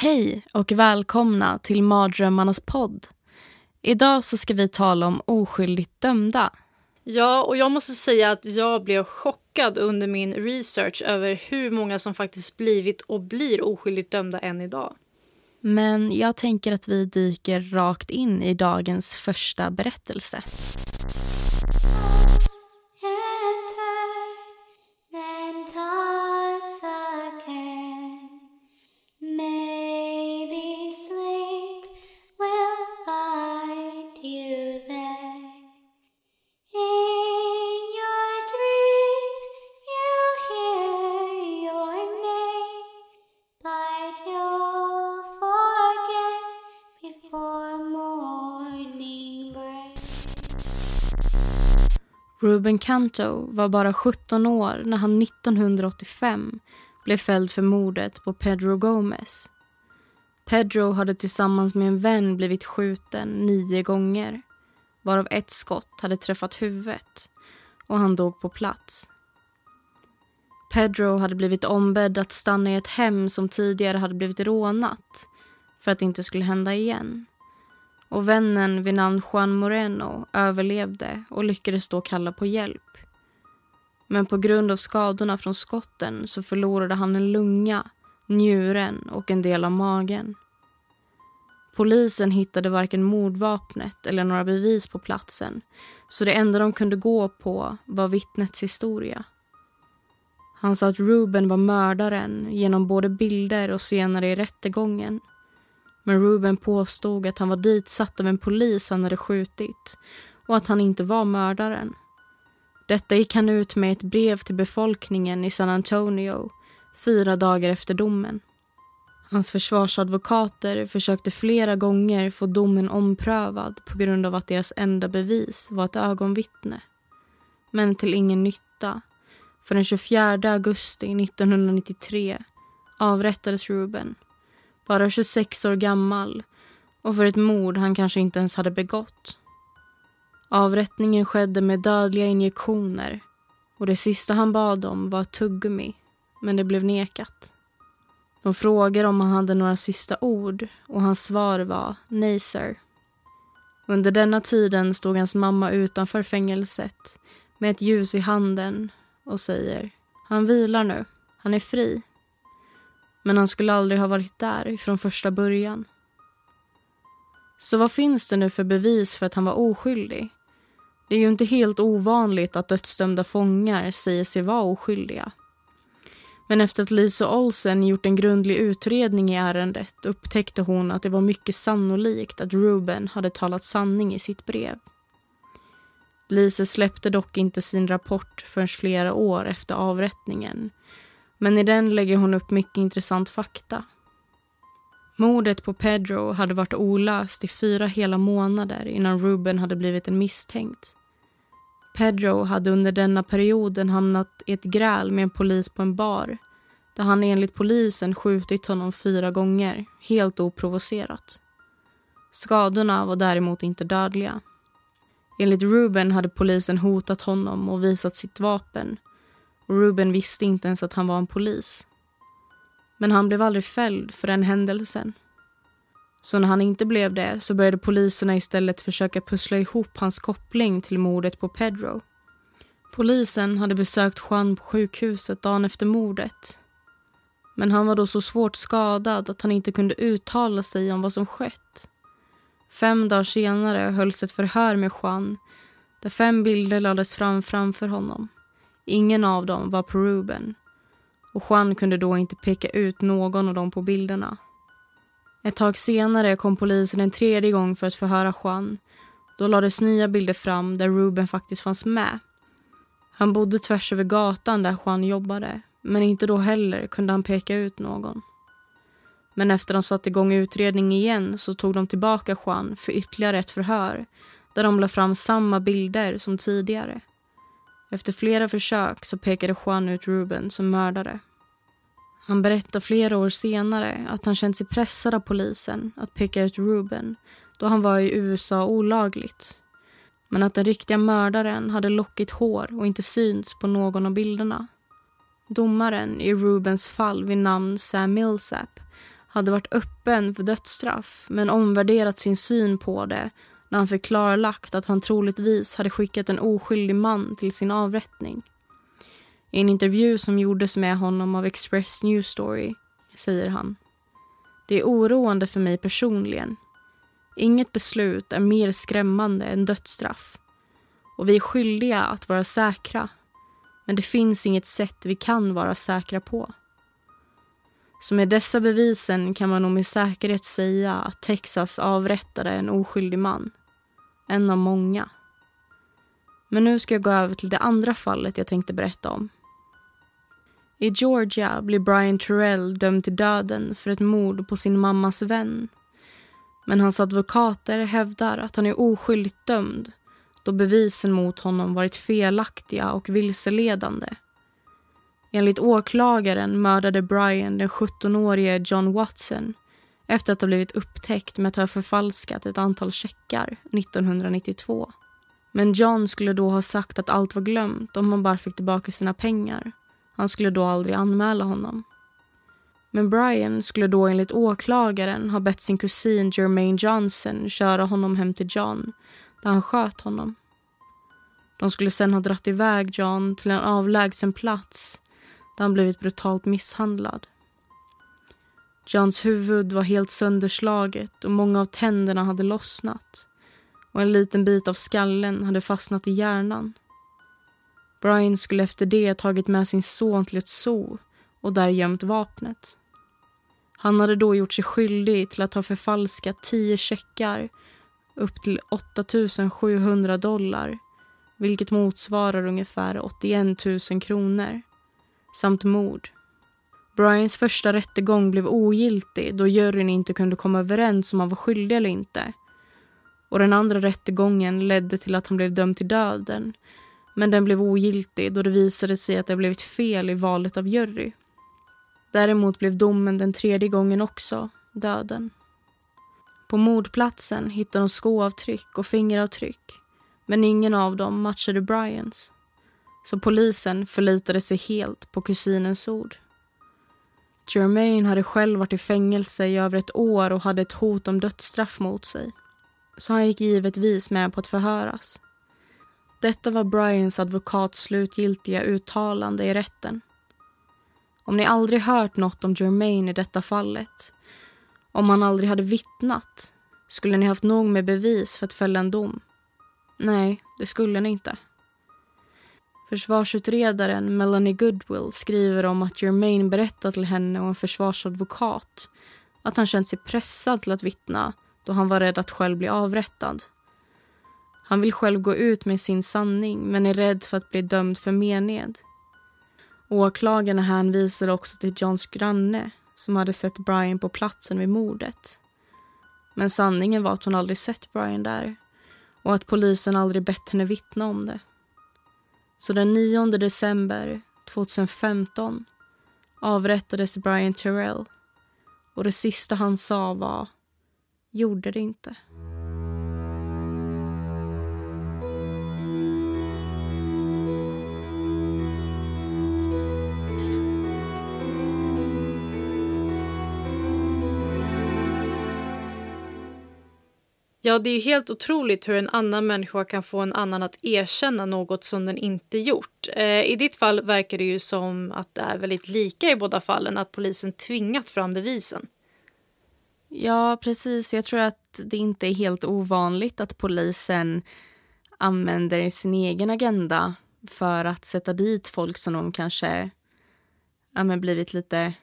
Hej och välkomna till Mardrömmarnas podd. Idag så ska vi tala om oskyldigt dömda. Ja, och jag måste säga att jag blev chockad under min research över hur många som faktiskt blivit och blir oskyldigt dömda än idag. Men jag tänker att vi dyker rakt in i dagens första berättelse. Ruben Canto var bara 17 år när han 1985 blev fälld för mordet på Pedro Gomez. Pedro hade tillsammans med en vän blivit skjuten nio gånger varav ett skott hade träffat huvudet och han dog på plats. Pedro hade blivit ombedd att stanna i ett hem som tidigare hade blivit rånat för att det inte skulle hända igen. Och vännen vid namn Juan Moreno överlevde och lyckades då kalla på hjälp. Men på grund av skadorna från skotten så förlorade han en lunga, njuren och en del av magen. Polisen hittade varken mordvapnet eller några bevis på platsen så det enda de kunde gå på var vittnets historia. Han sa att Ruben var mördaren genom både bilder och senare i rättegången. Men Ruben påstod att han var ditsatt av en polis han hade skjutit och att han inte var mördaren. Detta gick han ut med i ett brev till befolkningen i San Antonio fyra dagar efter domen. Hans försvarsadvokater försökte flera gånger få domen omprövad på grund av att deras enda bevis var ett ögonvittne. Men till ingen nytta. För den 24 augusti 1993 avrättades Ruben, bara 26 år gammal och för ett mord han kanske inte ens hade begått. Avrättningen skedde med dödliga injektioner och det sista han bad om var ett tuggummi, men det blev nekat. De frågade om han hade några sista ord och hans svar var nej, sir. Under denna tiden stod hans mamma utanför fängelset med ett ljus i handen och säger han vilar nu, han är fri. Men han skulle aldrig ha varit där från första början. Så vad finns det nu för bevis för att han var oskyldig? Det är ju inte helt ovanligt att dödsdömda fångar säger sig vara oskyldiga. Men efter att Lisa Olsen gjort en grundlig utredning i ärendet upptäckte hon att det var mycket sannolikt att Ruben hade talat sanning i sitt brev. Lise släppte dock inte sin rapport förrän flera år efter avrättningen. Men i den lägger hon upp mycket intressant fakta. Mordet på Pedro hade varit olöst i fyra hela månader innan Ruben hade blivit en misstänkt. Pedro hade under denna perioden hamnat i ett gräl med en polis på en bar där han enligt polisen skjutit honom fyra gånger, helt oprovocerat. Skadorna var däremot inte dödliga. Enligt Ruben hade polisen hotat honom och visat sitt vapen och Ruben visste inte ens att han var en polis. Men han blev aldrig fälld för den händelsen. Så när han inte blev det så började poliserna istället försöka pussla ihop hans koppling till mordet på Pedro. Polisen hade besökt Juan på sjukhuset dagen efter mordet. Men han var då så svårt skadad att han inte kunde uttala sig om vad som skett. Fem dagar senare hölls ett förhör med Juan där fem bilder lades fram framför honom. Ingen av dem var på Ruben och Juan kunde då inte peka ut någon av dem på bilderna. Ett tag senare kom polisen en tredje gång för att förhöra Juan. Då lades nya bilder fram där Ruben faktiskt fanns med. Han bodde tvärs över gatan där Juan jobbade Men inte då heller kunde han peka ut någon. Men efter de satte igång utredning igen så tog de tillbaka Juan för ytterligare ett förhör där de la fram samma bilder som tidigare. Efter flera försök så pekade Juan ut Ruben som mördare. Han berättar flera år senare att han känt sig pressad av polisen att peka ut Ruben då han var i USA olagligt. Men att den riktiga mördaren hade lockigt hår och inte synts på någon av bilderna. Domaren i Rubens fall vid namn Sam Millsap hade varit öppen för dödsstraff men omvärderat sin syn på det när han fick klarlagt att han troligtvis hade skickat en oskyldig man till sin avrättning. I en intervju som gjordes med honom av Express News Story säger han. Det är oroande för mig personligen. Inget beslut är mer skrämmande än dödsstraff. Och vi är skyldiga att vara säkra. Men det finns inget sätt vi kan vara säkra på. Så med dessa bevisen kan man nog med säkerhet säga att Texas avrättade en oskyldig man. En av många. Men nu ska jag gå över till det andra fallet jag tänkte berätta om. I Georgia blir Brian Terrell dömd till döden för ett mord på sin mammas vän. Men hans advokater hävdar att han är oskyldigt dömd då bevisen mot honom varit felaktiga och vilseledande. Enligt åklagaren mördade Brian den 17-årige John Watson efter att ha blivit upptäckt med att ha förfalskat ett antal checkar 1992. Men John skulle då ha sagt att allt var glömt om han bara fick tillbaka sina pengar. Han skulle då aldrig anmäla honom. Men Brian skulle då enligt åklagaren ha bett sin kusin Jermaine Johnson köra honom hem till John där han sköt honom. De skulle sen ha dratt iväg John till en avlägsen plats där han blivit brutalt misshandlad. Johns huvud var helt sönderslaget och många av tänderna hade lossnat och en liten bit av skallen hade fastnat i hjärnan. Brian skulle efter det tagit med sin son till ett zoo och där gömt vapnet. Han hade då gjort sig skyldig till att ha förfalskat tio checkar upp till 8 700 dollar vilket motsvarar ungefär 81 000 kronor samt mord. Brians första rättegång blev ogiltig då juryn inte kunde komma överens om han var skyldig eller inte. Och den andra rättegången ledde till att han blev dömd till döden. Men den blev ogiltig då det visade sig att det blivit fel i valet av jury. Däremot blev domen den tredje gången också döden. På mordplatsen hittade de skoavtryck och fingeravtryck men ingen av dem matchade Brians. Så polisen förlitade sig helt på kusinens ord. Jermaine hade själv varit i fängelse i över ett år och hade ett hot om dödsstraff mot sig. Så han gick givetvis med på att förhöras. Detta var Brians advokats slutgiltiga uttalande i rätten. Om ni aldrig hört något om Jermaine i detta fallet, om han aldrig hade vittnat, skulle ni haft nog med bevis för att fälla en dom. Nej, det skulle ni inte. Försvarsutredaren Melanie Goodwill skriver om att Jermaine berättat till henne och en försvarsadvokat att han känt sig pressad till att vittna då han var rädd att själv bli avrättad. Han vill själv gå ut med sin sanning men är rädd för att bli dömd för mened. Åklagarna hänvisade också till Johns granne som hade sett Brian på platsen vid mordet. Men sanningen var att hon aldrig sett Brian där och att polisen aldrig bett henne vittna om det. Så den 9 december 2015 avrättades Brian Terrell och det sista han sa var gjorde det inte. Ja, det är helt otroligt hur en annan människa kan få en annan att erkänna något som den inte gjort. Eh, I ditt fall verkar det ju som att det är väldigt lika i båda fallen, att polisen tvingat fram bevisen. Ja, precis. Jag tror att det inte är helt ovanligt att polisen använder sin egen agenda för att sätta dit folk som de kanske ja, men blivit lite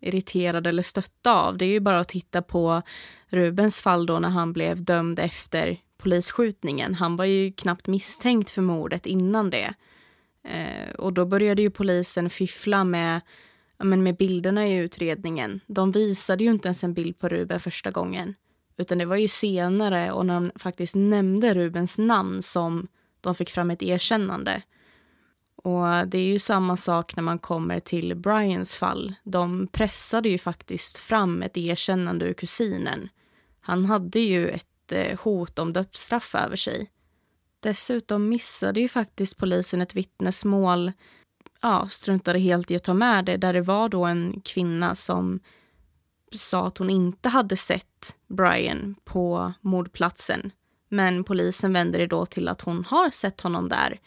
irriterad eller stötta av. Det är ju bara att titta på Rubens fall då när han blev dömd efter polisskjutningen. Han var ju knappt misstänkt för mordet innan det. Eh, och då började ju polisen fiffla med, men med bilderna i utredningen. De visade ju inte ens en bild på Ruben första gången. Utan det var ju senare och när de faktiskt nämnde Rubens namn som de fick fram ett erkännande. Och det är ju samma sak när man kommer till Brians fall. De pressade ju faktiskt fram ett erkännande ur kusinen. Han hade ju ett eh, hot om dödsstraff över sig. Dessutom missade ju faktiskt polisen ett vittnesmål, ja, struntade helt i att ta med det, där det var då en kvinna som sa att hon inte hade sett Brian på mordplatsen. Men polisen vände det då till att hon har sett honom där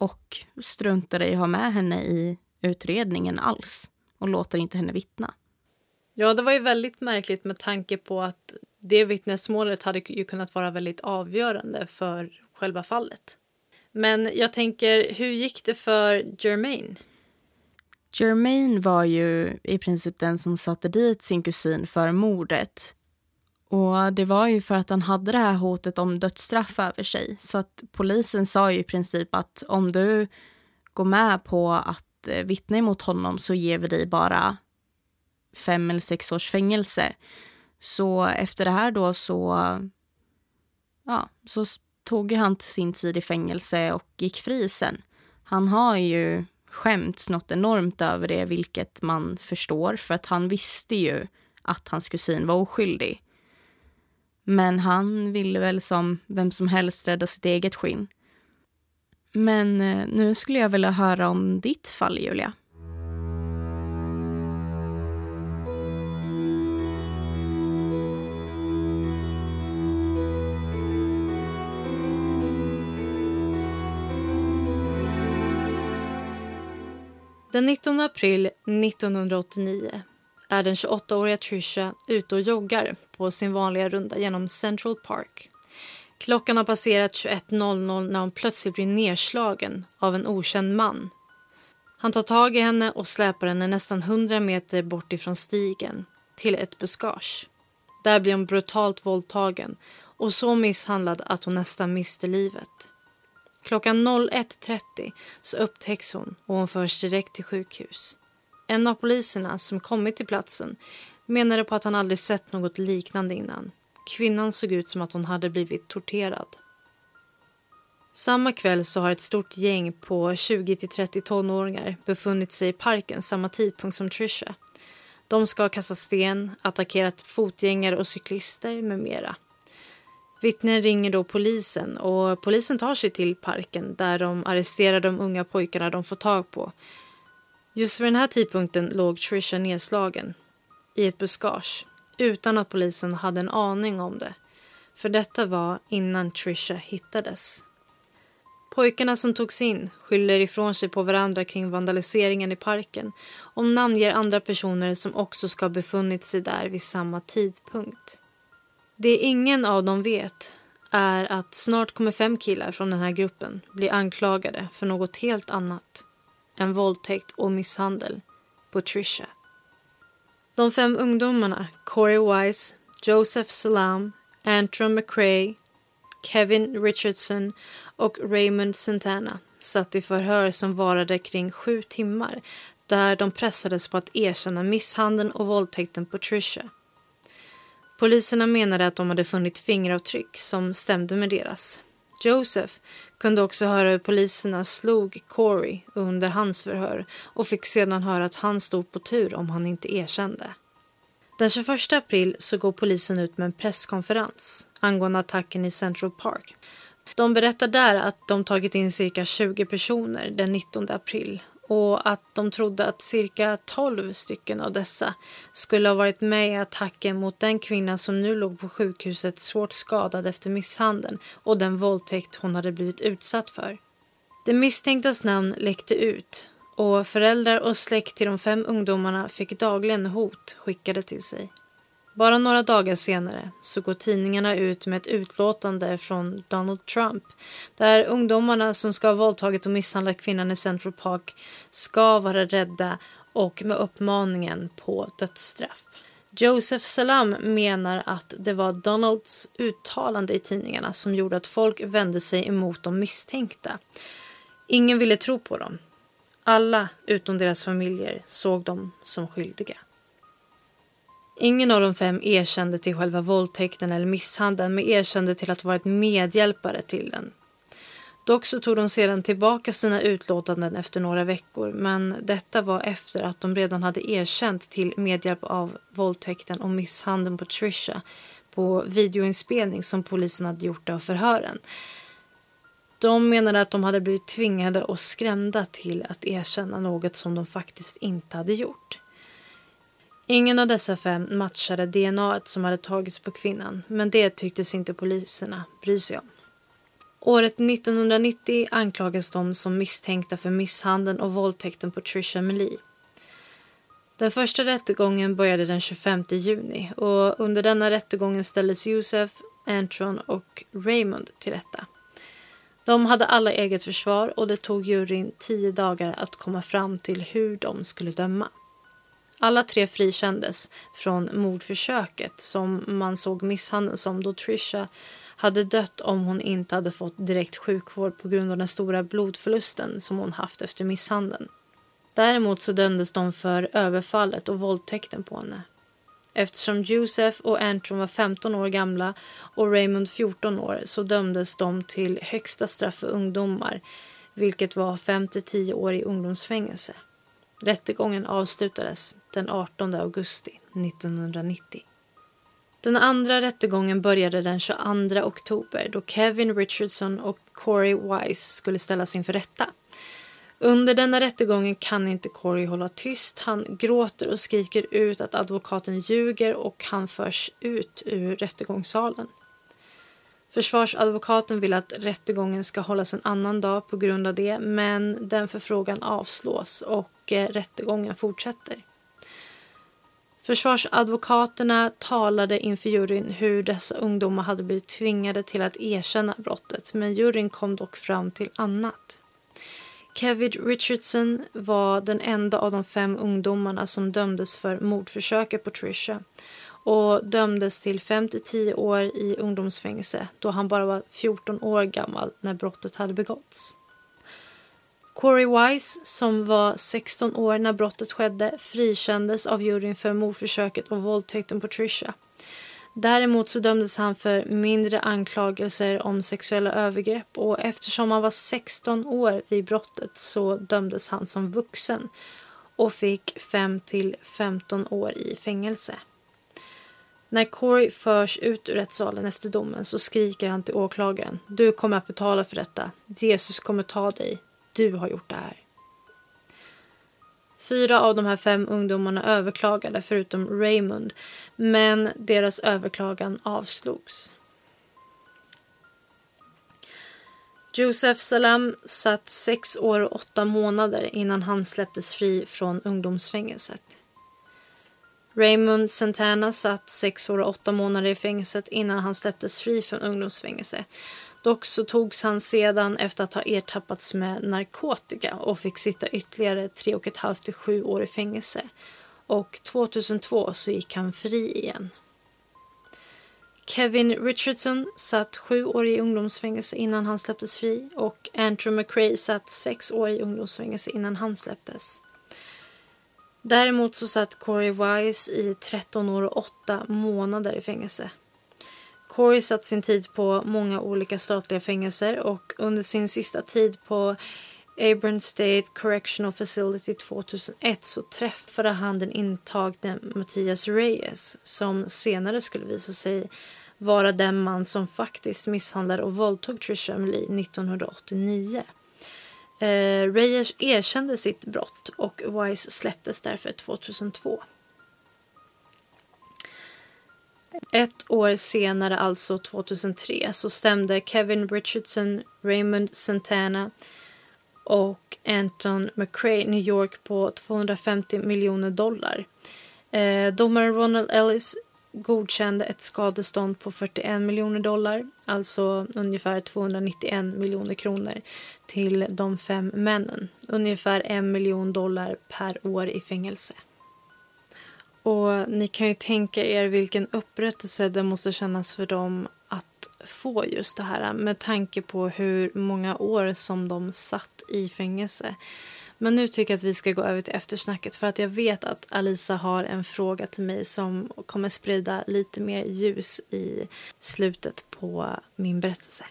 och struntade i att ha med henne i utredningen alls och låter inte henne vittna. Ja, det var ju väldigt märkligt med tanke på att det vittnesmålet hade ju kunnat vara väldigt avgörande för själva fallet. Men jag tänker, hur gick det för Jermaine? Jermaine var ju i princip den som satte dit sin kusin för mordet. Och det var ju för att han hade det här hotet om dödsstraff över sig. Så att polisen sa ju i princip att om du går med på att eh, vittna emot honom så ger vi dig bara fem eller sex års fängelse. Så efter det här då så, ja, så tog han sin tid i fängelse och gick fri sen. Han har ju skämts något enormt över det, vilket man förstår, för att han visste ju att hans kusin var oskyldig. Men han ville väl som vem som helst rädda sitt eget skinn. Men eh, nu skulle jag vilja höra om ditt fall, Julia. Den 19 april 1989 är den 28-åriga Trisha ute och joggar på sin vanliga runda genom Central Park. Klockan har passerat 21.00 när hon plötsligt blir nedslagen av en okänd man. Han tar tag i henne och släpar henne nästan 100 meter bort ifrån stigen till ett buskage. Där blir hon brutalt våldtagen och så misshandlad att hon nästan mister livet. Klockan 01.30 så upptäcks hon och hon förs direkt till sjukhus. En av poliserna som kommit till platsen menade på att han aldrig sett något liknande innan. Kvinnan såg ut som att hon hade blivit torterad. Samma kväll så har ett stort gäng på 20-30 tonåringar befunnit sig i parken samma tidpunkt som Trisha. De ska ha kastat sten, attackerat fotgängare och cyklister med mera. Vittnen ringer då polisen och polisen tar sig till parken där de arresterar de unga pojkarna de får tag på. Just vid den här tidpunkten låg Trisha nedslagen i ett buskage utan att polisen hade en aning om det. För detta var innan Trisha hittades. Pojkarna som togs in skyller ifrån sig på varandra kring vandaliseringen i parken och namnger andra personer som också ska ha befunnit sig där vid samma tidpunkt. Det ingen av dem vet är att snart kommer fem killar från den här gruppen bli anklagade för något helt annat en våldtäkt och misshandel på Trisha. De fem ungdomarna, Corey Wise, Joseph Salam, Antron McRae, Kevin Richardson och Raymond Santana satt i förhör som varade kring sju timmar där de pressades på att erkänna misshandeln och våldtäkten på Trisha. Poliserna menade att de hade funnit fingeravtryck som stämde med deras. Joseph kunde också höra hur poliserna slog Corey under hans förhör och fick sedan höra att han stod på tur om han inte erkände. Den 21 april så går polisen ut med en presskonferens angående attacken i Central Park. De berättar där att de tagit in cirka 20 personer den 19 april och att de trodde att cirka 12 stycken av dessa skulle ha varit med i attacken mot den kvinna som nu låg på sjukhuset svårt skadad efter misshandeln och den våldtäkt hon hade blivit utsatt för. Det misstänktas namn läckte ut och föräldrar och släkt till de fem ungdomarna fick dagligen hot skickade till sig. Bara några dagar senare så går tidningarna ut med ett utlåtande från Donald Trump där ungdomarna som ska ha våldtagit och misshandlat kvinnan i Central Park ska vara rädda och med uppmaningen på dödsstraff. Joseph Salam menar att det var Donalds uttalande i tidningarna som gjorde att folk vände sig emot de misstänkta. Ingen ville tro på dem. Alla utom deras familjer såg dem som skyldiga. Ingen av de fem erkände till själva våldtäkten eller misshandeln men erkände till att ha varit medhjälpare till den. Dock så tog de sedan tillbaka sina utlåtanden efter några veckor men detta var efter att de redan hade erkänt till medhjälp av våldtäkten och misshandeln på Trisha på videoinspelning som polisen hade gjort av förhören. De menade att de hade blivit tvingade och skrämda till att erkänna något som de faktiskt inte hade gjort. Ingen av dessa fem matchade DNA som hade tagits på kvinnan men det tycktes inte poliserna bry sig om. Året 1990 anklagas de som misstänkta för misshandeln och våldtäkten på Trisha Melee. Den första rättegången började den 25 juni och under denna rättegången ställdes Josef, Antron och Raymond till rätta. De hade alla eget försvar och det tog juryn tio dagar att komma fram till hur de skulle döma. Alla tre frikändes från mordförsöket som man såg misshandeln som då Trisha hade dött om hon inte hade fått direkt sjukvård på grund av den stora blodförlusten som hon haft efter misshandeln. Däremot så dömdes de för överfallet och våldtäkten på henne. Eftersom Josef och Antron var 15 år gamla och Raymond 14 år så dömdes de till högsta straff för ungdomar vilket var 5-10 år i ungdomsfängelse. Rättegången avslutades den 18 augusti 1990. Den andra rättegången började den 22 oktober då Kevin Richardson och Corey Wise skulle ställas inför rätta. Under denna rättegången kan inte Corey hålla tyst. Han gråter och skriker ut att advokaten ljuger och han förs ut ur rättegångssalen. Försvarsadvokaten vill att rättegången ska hållas en annan dag på grund av det men den förfrågan avslås och eh, rättegången fortsätter. Försvarsadvokaterna talade inför juryn hur dessa ungdomar hade blivit tvingade till att erkänna brottet men juryn kom dock fram till annat. Kevin Richardson var den enda av de fem ungdomarna som dömdes för mordförsöket på Trisha och dömdes till 5-10 år i ungdomsfängelse då han bara var 14 år gammal när brottet hade begåtts. Corey Wise, som var 16 år när brottet skedde, frikändes av juryn för mordförsöket och våldtäkten på Trisha. Däremot så dömdes han för mindre anklagelser om sexuella övergrepp och eftersom han var 16 år vid brottet så dömdes han som vuxen och fick 5 till 15 år i fängelse. När Corey förs ut ur rättssalen efter domen så skriker han till åklagaren. Du kommer att betala för detta. Jesus kommer ta dig. Du har gjort det här. Fyra av de här fem ungdomarna överklagade förutom Raymond men deras överklagan avslogs. Josef Salam satt sex år och åtta månader innan han släpptes fri från ungdomsfängelset. Raymond Santana satt sex år och åtta månader i fängelset innan han släpptes fri från ungdomsfängelse. Dock så togs han sedan efter att ha ertappats med narkotika och fick sitta ytterligare tre och ett halvt till sju år i fängelse. Och 2002 så gick han fri igen. Kevin Richardson satt sju år i ungdomsfängelse innan han släpptes fri och Andrew McRae satt sex år i ungdomsfängelse innan han släpptes. Däremot så satt Corey Wise i 13 år och 8 månader i fängelse. Corey satt sin tid på många olika statliga fängelser och under sin sista tid på Abram State Correctional Facility 2001 så träffade han den intagne Mattias Reyes som senare skulle visa sig vara den man som faktiskt misshandlade och våldtog Trisha Emily 1989. Eh, Reyes erkände sitt brott och Wise släpptes därför 2002. Ett år senare, alltså 2003, så stämde Kevin Richardson, Raymond Santana och Anton McRae New York på 250 miljoner dollar. Eh, domaren Ronald Ellis godkände ett skadestånd på 41 miljoner dollar, alltså ungefär 291 miljoner kronor till de fem männen. Ungefär en miljon dollar per år i fängelse. Och ni kan ju tänka er vilken upprättelse det måste kännas för dem att få just det här med tanke på hur många år som de satt i fängelse. Men nu tycker jag att vi ska gå över till eftersnacket för att jag vet att Alisa har en fråga till mig som kommer sprida lite mer ljus i slutet på min berättelse.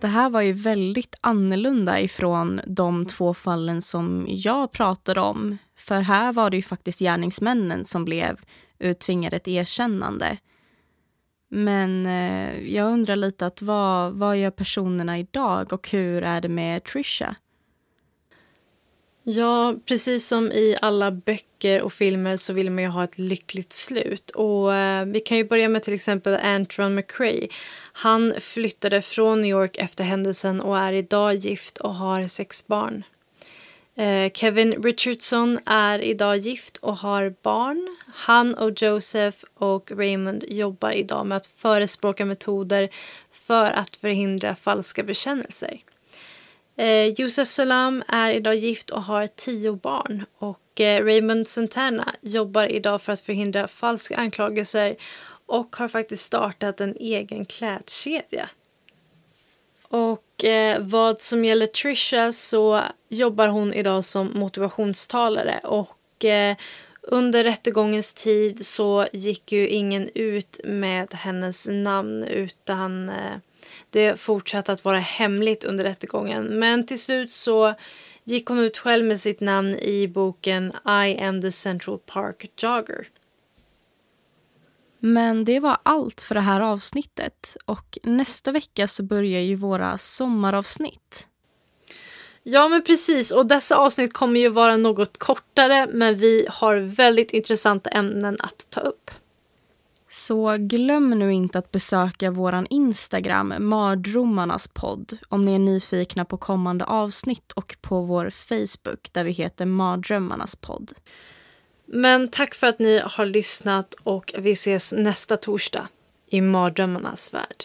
Det här var ju väldigt annorlunda ifrån de två fallen som jag pratade om. För här var det ju faktiskt gärningsmännen som blev uttvingade ett erkännande. Men eh, jag undrar lite att vad, vad gör personerna idag och hur är det med Trisha? Ja, precis som i alla böcker och filmer så vill man ju ha ett lyckligt slut. Och eh, Vi kan ju börja med till exempel Antron McCrae. Han flyttade från New York efter händelsen och är idag gift och har sex barn. Eh, Kevin Richardson är idag gift och har barn. Han och Joseph och Raymond jobbar idag med att förespråka metoder för att förhindra falska bekännelser. Eh, Josef Salam är idag gift och har tio barn. Och eh, Raymond Santana jobbar idag för att förhindra falska anklagelser och har faktiskt startat en egen klädkedja. Och eh, vad som gäller Trisha så jobbar hon idag som motivationstalare och eh, under rättegångens tid så gick ju ingen ut med hennes namn utan eh, det fortsatte att vara hemligt under rättegången. Men till slut så gick hon ut själv med sitt namn i boken I am the Central Park Jogger. Men det var allt för det här avsnittet och nästa vecka så börjar ju våra sommaravsnitt. Ja, men precis. Och dessa avsnitt kommer ju vara något kortare, men vi har väldigt intressanta ämnen att ta upp. Så glöm nu inte att besöka vår Instagram, Mardromarnas podd, om ni är nyfikna på kommande avsnitt och på vår Facebook där vi heter Mardrömmarnas podd. Men tack för att ni har lyssnat och vi ses nästa torsdag i Mardrömmarnas värld.